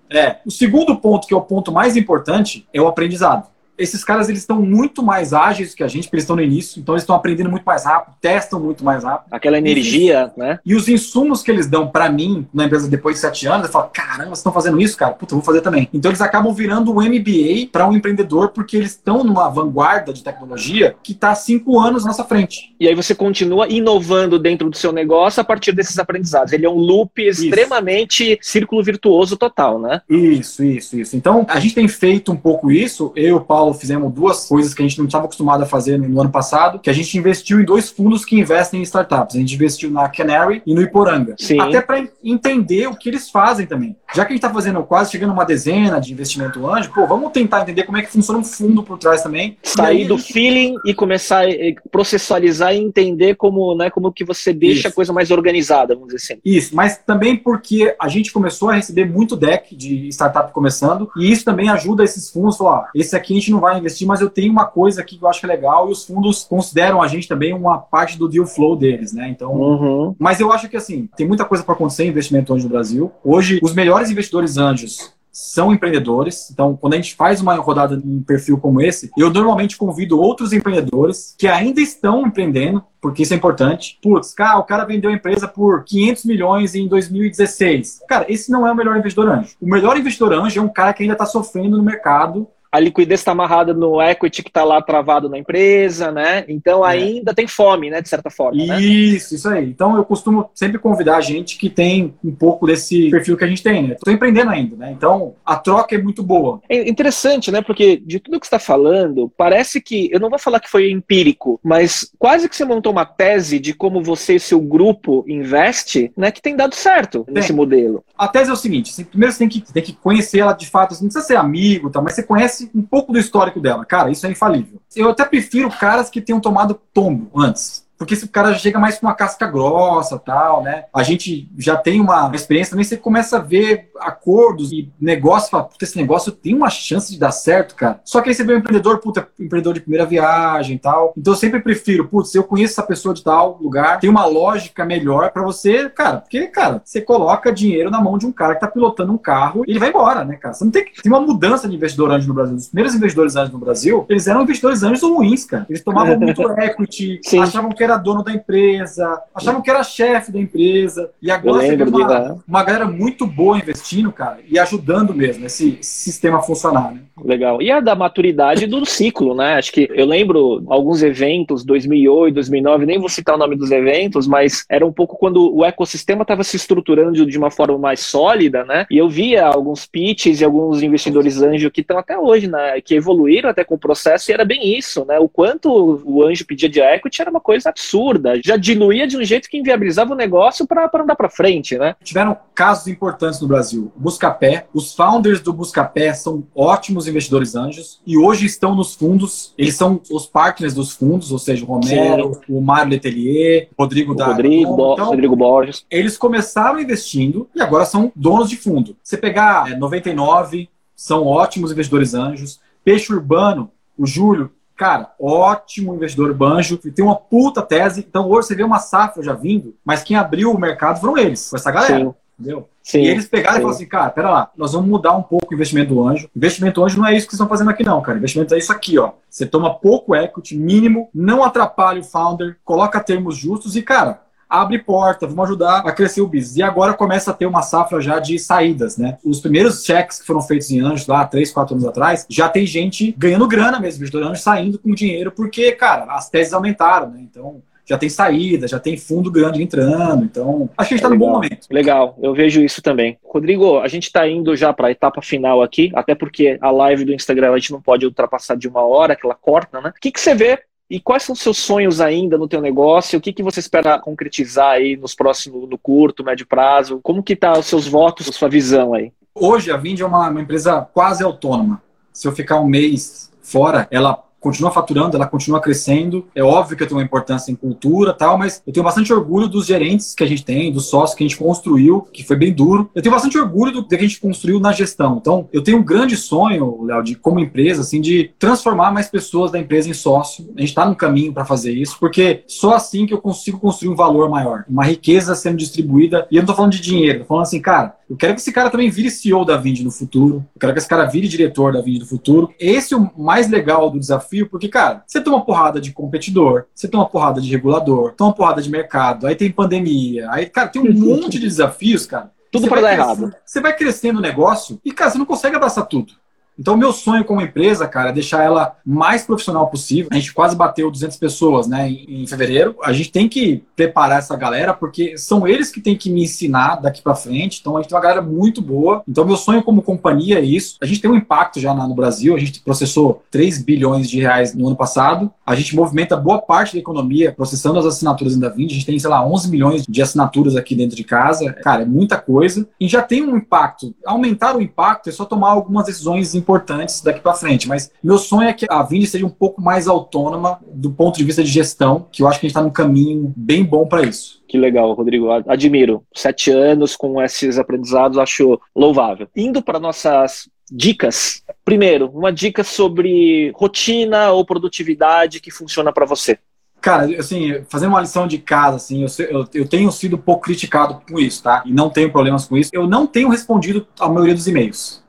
É. O segundo ponto, que é o ponto mais importante, é o aprendizado esses caras eles estão muito mais ágeis que a gente, porque eles estão no início, então eles estão aprendendo muito mais rápido, testam muito mais rápido. Aquela energia, e, né? E os insumos que eles dão para mim na empresa depois de sete anos, eu falo, caramba, vocês estão fazendo isso, cara? Puta, eu vou fazer também. Então eles acabam virando um MBA para um empreendedor, porque eles estão numa vanguarda de tecnologia que está cinco anos na nossa frente. E aí você continua inovando dentro do seu negócio a partir desses aprendizados. Ele é um loop extremamente isso. círculo virtuoso total, né? Isso, isso, isso. Então a gente tem feito um pouco isso, eu, Paulo, Paulo, fizemos duas coisas que a gente não estava acostumado a fazer no, ano passado, que a gente investiu em dois fundos que investem em startups. A gente investiu na Canary e no Iporanga. Sim. Até para entender o que eles fazem também. Já que a gente está fazendo quase chegando uma dezena de investimento anjo, pô, vamos tentar entender como é que funciona um fundo por trás também. Sair do feeling e começar a processualizar e entender como, né, como que você deixa Isso. a coisa mais organizada, vamos dizer assim. Isso, mas também porque a gente começou a receber muito deck de startup começando, e isso também ajuda esses fundos a falar, esse aqui a gente não vai investir, mas eu tenho uma coisa aqui que eu acho que é legal e os fundos consideram a gente também uma parte do deal flow deles, né? Então, uhum. mas eu acho que assim, tem muita coisa para acontecer em investimento anjo no Brasil. Hoje, os melhores investidores anjos são empreendedores. Então, quando a gente faz uma rodada em um perfil como esse, eu normalmente convido outros empreendedores que ainda estão empreendendo, porque isso é importante. Putz, cara, o cara vendeu a empresa por 500 milhões em 2016. Cara, esse não é o melhor investidor anjo. O melhor investidor anjo é um cara que ainda está sofrendo no mercado a liquidez está amarrada no equity que está lá travado na empresa, né? Então é. ainda tem fome, né? De certa forma. Né? Isso, né? isso aí. Então eu costumo sempre convidar a gente que tem um pouco desse perfil que a gente tem, né? Estou empreendendo ainda, né? Então a troca é muito boa. É interessante, né? Porque de tudo que está falando, parece que eu não vou falar que foi empírico, mas quase que você montou uma tese de como você e seu grupo investe, né? Que tem dado certo tem. nesse modelo. A tese é o seguinte: primeiro você tem que, tem que conhecer ela de fato, assim, não precisa ser amigo, tá? Mas você conhece conhece um pouco do histórico dela. Cara, isso é infalível. Eu até prefiro caras que tenham tomado tombo antes porque esse cara chega mais com uma casca grossa tal, né? A gente já tem uma experiência também, você começa a ver acordos e negócio, fala, puta, esse negócio tem uma chance de dar certo, cara. Só que aí você vê um empreendedor, puta, empreendedor de primeira viagem tal. Então eu sempre prefiro, putz, eu conheço essa pessoa de tal lugar, tem uma lógica melhor para você, cara, porque, cara, você coloca dinheiro na mão de um cara que tá pilotando um carro e ele vai embora, né, cara? Você não tem Tem uma mudança de investidor anjo no Brasil. Os primeiros investidores anjos no Brasil, eles eram investidores anjos ruins, cara. Eles tomavam muito equity, Sim. achavam que era era dono da empresa, achavam que era chefe da empresa. E agora você vê uma, uma galera muito boa investindo, cara, e ajudando mesmo esse sistema a funcionar, né? Legal. E a da maturidade do ciclo, né? Acho que eu lembro alguns eventos, 2008, 2009, nem vou citar o nome dos eventos, mas era um pouco quando o ecossistema estava se estruturando de uma forma mais sólida, né? E eu via alguns pitches e alguns investidores anjo que estão até hoje, né? Que evoluíram até com o processo e era bem isso, né? O quanto o anjo pedia de equity era uma coisa absurda. Já diluía de um jeito que inviabilizava o negócio para andar para frente, né? Tiveram casos importantes no Brasil. Buscapé, os founders do Buscapé são ótimos investidores anjos e hoje estão nos fundos. Eles são os partners dos fundos, ou seja, o Romero, Sim. o Mário Letelier, o Rodrigo o da Rodrigo, então, Rodrigo Borges. Eles começaram investindo e agora são donos de fundo. Você pegar é, 99, são ótimos investidores anjos. Peixe Urbano, o Júlio, cara, ótimo investidor banjo, tem uma puta tese. Então hoje você vê uma safra já vindo, mas quem abriu o mercado foram eles, foi essa galera. Sim. Entendeu? Sim, e eles pegaram sim. e falaram assim, cara, pera lá, nós vamos mudar um pouco o investimento do anjo. Investimento anjo não é isso que vocês estão fazendo aqui, não, cara. Investimento é isso aqui, ó. Você toma pouco equity, mínimo, não atrapalha o founder, coloca termos justos e, cara, abre porta, vamos ajudar a crescer o business. E agora começa a ter uma safra já de saídas, né? Os primeiros cheques que foram feitos em anjos lá, três, quatro anos atrás, já tem gente ganhando grana mesmo, investidor anjo saindo com dinheiro, porque, cara, as teses aumentaram, né? Então, já tem saída, já tem fundo grande entrando. Então, acho que a gente está é no bom momento. Legal, eu vejo isso também. Rodrigo, a gente está indo já para a etapa final aqui, até porque a live do Instagram a gente não pode ultrapassar de uma hora, que ela corta, né? O que, que você vê e quais são os seus sonhos ainda no teu negócio? O que, que você espera concretizar aí nos próximos, no curto, médio prazo? Como que tá os seus votos, a sua visão aí? Hoje a Vind é uma, uma empresa quase autônoma. Se eu ficar um mês fora, ela continua faturando, ela continua crescendo. É óbvio que eu tenho uma importância em cultura tal, mas eu tenho bastante orgulho dos gerentes que a gente tem, dos sócios que a gente construiu, que foi bem duro. Eu tenho bastante orgulho do que a gente construiu na gestão. Então, eu tenho um grande sonho, Léo, de como empresa, assim, de transformar mais pessoas da empresa em sócio. A gente está no caminho para fazer isso, porque só assim que eu consigo construir um valor maior, uma riqueza sendo distribuída. E eu não estou falando de dinheiro, estou falando assim, cara, eu quero que esse cara também vire CEO da Vind no futuro. Eu quero que esse cara vire diretor da Vind no futuro. Esse é o mais legal do desafio, porque, cara, você toma porrada de competidor, você toma porrada de regulador, toma porrada de mercado, aí tem pandemia, aí, cara, tem um monte de desafios, cara. Tudo para dar errado. Você vai crescendo o negócio e, cara, você não consegue abraçar tudo. Então, meu sonho como empresa, cara, é deixar ela mais profissional possível. A gente quase bateu 200 pessoas, né, em, fevereiro. A gente tem que preparar essa galera, porque são eles que têm que me ensinar daqui para frente. Então, a gente tem uma galera muito boa. Então, meu sonho como companhia é isso. A gente tem um impacto já no Brasil. A gente processou 3 bilhões de reais no ano passado. A gente movimenta boa parte da economia processando as assinaturas ainda vindo. A gente tem, sei lá, 11 milhões de assinaturas aqui dentro de casa. Cara, é muita coisa. E já tem um impacto. Aumentar o impacto é só tomar algumas decisões importantes daqui para frente. Mas meu sonho é que a Vindi seja um pouco mais autônoma do ponto de vista de gestão, que eu acho que a gente está num caminho bem bom para isso. Que legal, Rodrigo. Admiro. Sete anos com esses aprendizados, acho louvável. Indo para nossas dicas. Primeiro, uma dica sobre rotina ou produtividade que funciona para você. Cara, assim, fazendo uma lição de casa, assim, eu, eu, eu, tenho sido um pouco criticado com isso, tá? E não tenho problemas com isso. Eu não tenho respondido a maioria dos e-mails.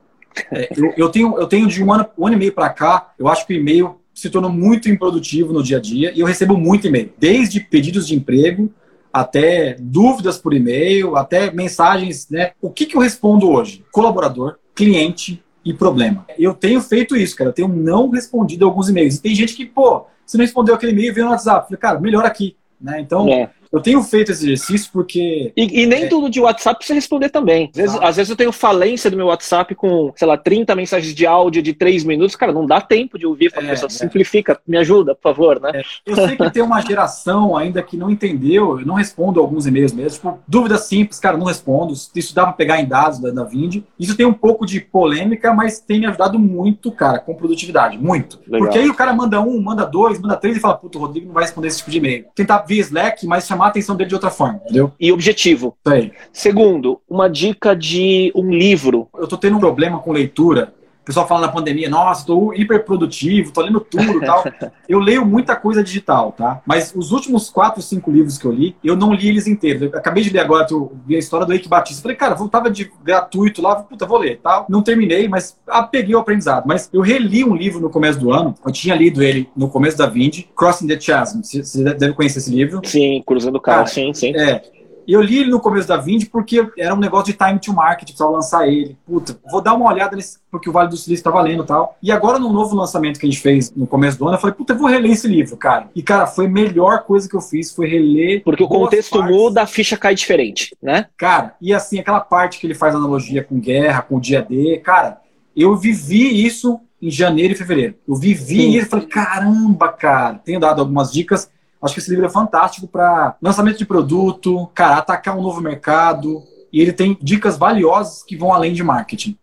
É, eu, eu, tenho, eu tenho de um ano, um ano e meio para cá, eu acho que o e-mail se tornou muito improdutivo no dia a dia e eu recebo muito e-mail, desde pedidos de emprego até dúvidas por e-mail, até mensagens, né? O que, que eu respondo hoje? Colaborador, cliente e problema. Eu tenho feito isso, cara. Eu tenho não respondido alguns e-mails. E tem gente que, pô, você não respondeu aquele e-mail veio no WhatsApp. Falei, cara, melhor aqui. Né? Então, é. Eu tenho feito esse exercício porque. E, e nem é... tudo de WhatsApp precisa responder também. Às vezes, às vezes, eu tenho falência do meu WhatsApp com, sei lá, 30 mensagens de áudio de 3 minutos. Cara, não dá tempo de ouvir. É, pessoa. É. Simplifica, me ajuda, por favor, né? É. Eu sei que tem uma geração ainda que não entendeu. Eu não respondo alguns e-mails mesmo. Tipo, dúvidas simples, cara, não respondo. Isso dá para pegar em dados da, da Vind. Isso tem um pouco de polêmica, mas tem me ajudado muito, cara, com produtividade. Muito. Legal. Porque aí o cara manda um, manda dois, manda três e fala, puto, o Rodrigo não vai responder esse tipo de e-mail. Tentar via Slack, mas chamar a atenção dele de outra forma, entendeu? E objetivo. Sei. Segundo, uma dica de um livro. Eu tô tendo um problema com leitura pessoal fala na pandemia, nossa, estou hiperprodutivo, estou lendo tudo tal. eu leio muita coisa digital, tá? Mas os últimos quatro, cinco livros que eu li, eu não li eles inteiros. Eu acabei de ler agora, eu vi a história do Eike Batista. Falei, cara, voltava de gratuito lá, puta, vou ler, tal. Não terminei, mas ah, peguei o aprendizado. Mas eu reli um livro no começo do ano, eu tinha lido ele no começo da Vind, Crossing the Chasm. Você deve conhecer esse livro. Sim, Cruzando o Carro, sim, sim. É, e eu li ele no começo da Vind porque era um negócio de time to market, precisava lançar ele. Puta, vou dar uma olhada nesse, porque o Vale do Silício está valendo e tal. E agora, no novo lançamento que a gente fez no começo do ano, eu falei, puta, eu vou reler esse livro, cara. E, cara, foi a melhor coisa que eu fiz, foi reler. Porque o contexto partes. muda, a ficha cai diferente, né? Cara, e assim, aquela parte que ele faz analogia com guerra, com o dia D, cara, eu vivi isso em janeiro e fevereiro. Eu vivi Sim. isso e falei, caramba, cara. Tenho dado algumas dicas Acho que esse livro é fantástico para lançamento de produto, cara, atacar um novo mercado. E ele tem dicas valiosas que vão além de marketing.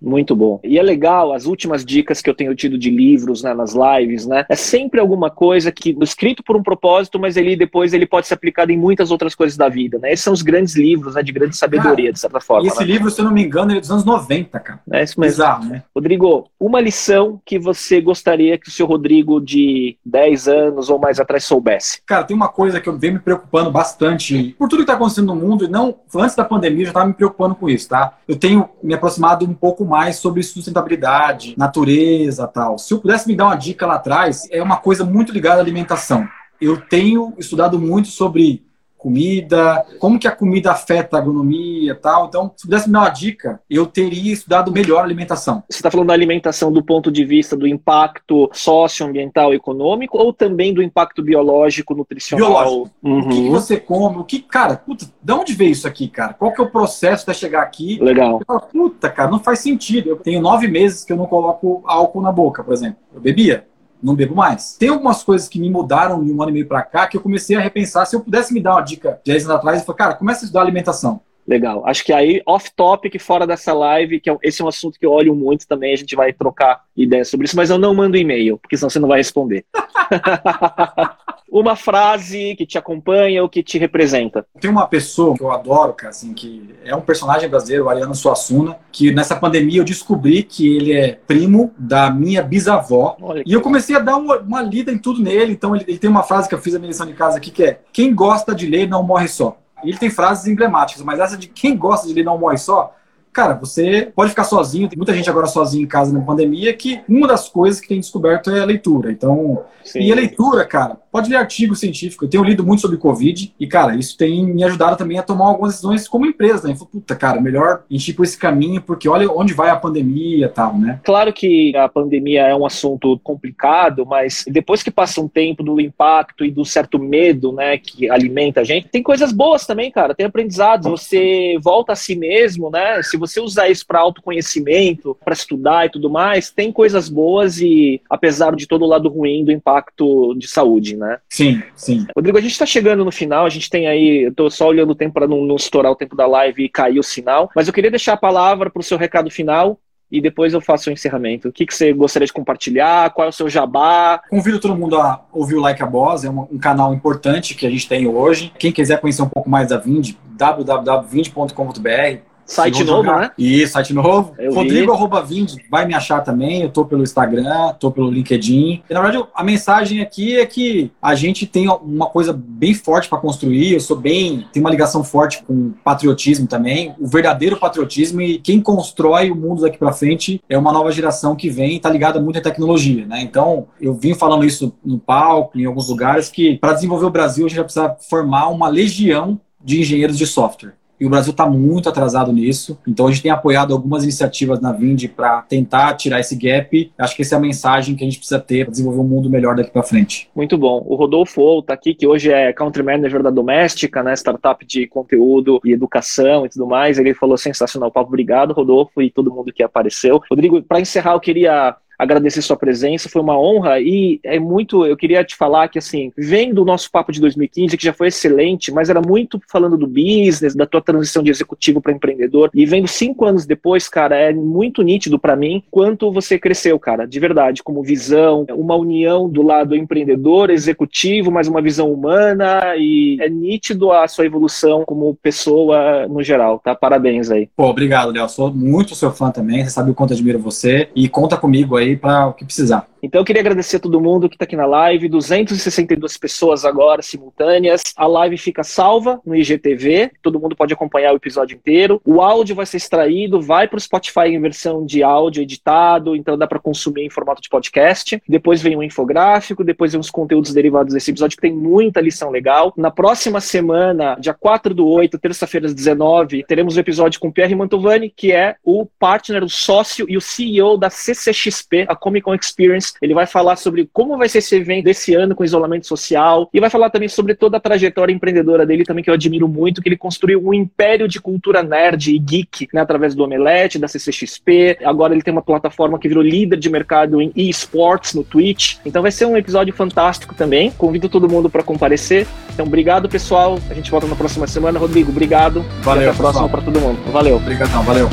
Muito bom. E é legal, as últimas dicas que eu tenho tido de livros né, nas lives, né? É sempre alguma coisa que escrito por um propósito, mas ele depois ele pode ser aplicado em muitas outras coisas da vida, né? Esses são os grandes livros, né? De grande sabedoria, cara, de certa forma. E esse né? livro, se eu não me engano, ele é dos anos 90, cara. É isso mesmo. Exato, né? Rodrigo, uma lição que você gostaria que o seu Rodrigo de 10 anos ou mais atrás soubesse? Cara, tem uma coisa que eu venho me preocupando bastante por tudo que está acontecendo no mundo, e não antes da pandemia eu já estava me preocupando com isso, tá? Eu tenho me aproximado um pouco mais sobre sustentabilidade, natureza tal. Se eu pudesse me dar uma dica lá atrás, é uma coisa muito ligada à alimentação. Eu tenho estudado muito sobre comida, como que a comida afeta a agronomia e tal. Então, se pudesse me dar uma dica, eu teria estudado melhor a alimentação. Você está falando da alimentação do ponto de vista do impacto socioambiental e econômico ou também do impacto biológico, nutricional? Biológico. Uhum. O que, você come? O que, cara, puta, de onde veio isso aqui, cara? Qual que é o processo até chegar aqui? Legal. Falo, puta, cara, não faz sentido. Eu tenho nove meses que eu não coloco álcool na boca, por exemplo. Eu bebia não bebo mais. Tem algumas coisas que me mudaram de um ano e meio para cá que eu comecei a repensar. Se eu pudesse me dar uma dica de 10 anos atrás, eu falei, cara, começa a estudar alimentação. Legal. Acho que aí, off-topic, fora dessa live, que é esse é um assunto que eu olho muito também, a gente vai trocar ideias sobre isso, mas eu não mando e-mail, porque senão você não vai responder. uma frase que te acompanha ou que te representa. Tem uma pessoa que eu adoro, cara, assim, que é um personagem brasileiro, o Ariano Suassuna, que nessa pandemia eu descobri que ele é primo da minha bisavó. e eu comecei a dar uma, uma, lida em tudo nele. Então ele, ele tem uma frase que eu fiz a minha lição de casa aqui que é: quem gosta de ler não morre só. Ele tem frases emblemáticas, mas essa de quem gosta de ler não morre só, cara, você pode ficar sozinho. Tem muita gente agora sozinha em casa na pandemia que uma das coisas que tem descoberto é a leitura. Então, Sim. e a leitura, cara, pode ler artigo científico. Eu tenho lido muito sobre Covid e, cara, isso tem me ajudado também a tomar algumas decisões como empresa, né? Falei, puta, cara, melhor encher por esse caminho, porque olha onde vai a pandemia e tal, né? Claro que a pandemia é um assunto complicado, mas depois que passa um tempo do impacto e do certo medo, né, que alimenta a gente, tem coisas boas também, cara, tem aprendizados. Você volta a si mesmo, né? Se você usar isso para autoconhecimento, para estudar e tudo mais, tem coisas boas e, apesar de todo o lado ruim do impacto de saúde, né? né? Sim, sim. Rodrigo, a gente está chegando no final, a gente tem aí, eu tô só olhando o tempo para não, não estourar o tempo da live e cair o sinal, mas eu queria deixar a palavra para o seu recado final, e depois eu faço o encerramento. O que, que você gostaria de compartilhar? Qual é o seu jabá? Convido todo mundo a ouvir o Like a Boss, é um, um canal importante que a gente tem hoje. Quem quiser conhecer um pouco mais da Vind, www.vind.com.br. Site novo, jogar. né? Isso, site novo. Eu Rodrigo arroba Vind, vai me achar também. Eu tô pelo Instagram, tô pelo LinkedIn. E, na verdade, a mensagem aqui é que a gente tem uma coisa bem forte para construir. Eu sou bem. tenho uma ligação forte com patriotismo também. O verdadeiro patriotismo e quem constrói o mundo daqui para frente é uma nova geração que vem e tá ligada muito à tecnologia, né? Então, eu vim falando isso no palco, em alguns lugares, que para desenvolver o Brasil a gente vai precisar formar uma legião de engenheiros de software e o Brasil está muito atrasado nisso. Então a gente tem apoiado algumas iniciativas na Vind para tentar tirar esse gap. Acho que essa é a mensagem que a gente precisa ter para desenvolver um mundo melhor daqui para frente. Muito bom. O Rodolfo está aqui, que hoje é Country Manager da Doméstica, né, startup de conteúdo e educação e tudo mais. Ele falou sensacional, papo. Obrigado, Rodolfo, e todo mundo que apareceu. Rodrigo, para encerrar, eu queria agradecer sua presença, foi uma honra e é muito, eu queria te falar que assim, vendo o nosso papo de 2015, que já foi excelente, mas era muito falando do business, da tua transição de executivo para empreendedor, e vendo cinco anos depois, cara, é muito nítido para mim quanto você cresceu, cara, de verdade, como visão, uma união do lado empreendedor, executivo, mas uma visão humana, e é nítido a sua evolução como pessoa no geral, tá? Parabéns aí. Pô, obrigado, Léo, sou muito seu fã também, você sabe o quanto admiro você, e conta comigo aí para o que precisar. Então eu queria agradecer a todo mundo que está aqui na live, 262 pessoas agora simultâneas. A live fica salva no IGTV, todo mundo pode acompanhar o episódio inteiro. O áudio vai ser extraído, vai para o Spotify em versão de áudio editado, então dá para consumir em formato de podcast. Depois vem um infográfico, depois vem os conteúdos derivados desse episódio, que tem muita lição legal. Na próxima semana, dia 4 do 8, terça-feira às 19, teremos o um episódio com Pierre Mantovani, que é o partner, o sócio e o CEO da CCXP, a Comic Con Experience ele vai falar sobre como vai ser esse evento desse ano com isolamento social e vai falar também sobre toda a trajetória empreendedora dele também que eu admiro muito, que ele construiu um império de cultura nerd e geek, né, através do Omelete, da CCXP. Agora ele tem uma plataforma que virou líder de mercado em esports no Twitch. Então vai ser um episódio fantástico também. Convido todo mundo para comparecer. Então obrigado, pessoal. A gente volta na próxima semana. Rodrigo, obrigado. Valeu. E até a próxima para todo mundo. Valeu. Obrigadão, valeu.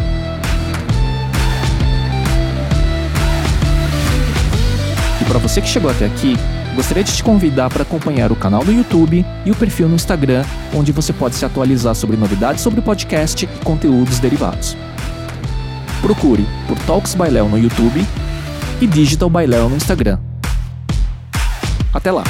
E para você que chegou até aqui, gostaria de te convidar para acompanhar o canal do YouTube e o perfil no Instagram, onde você pode se atualizar sobre novidades sobre o podcast e conteúdos derivados. Procure por Talks by Léo no YouTube e Digital by Léo no Instagram. Até lá!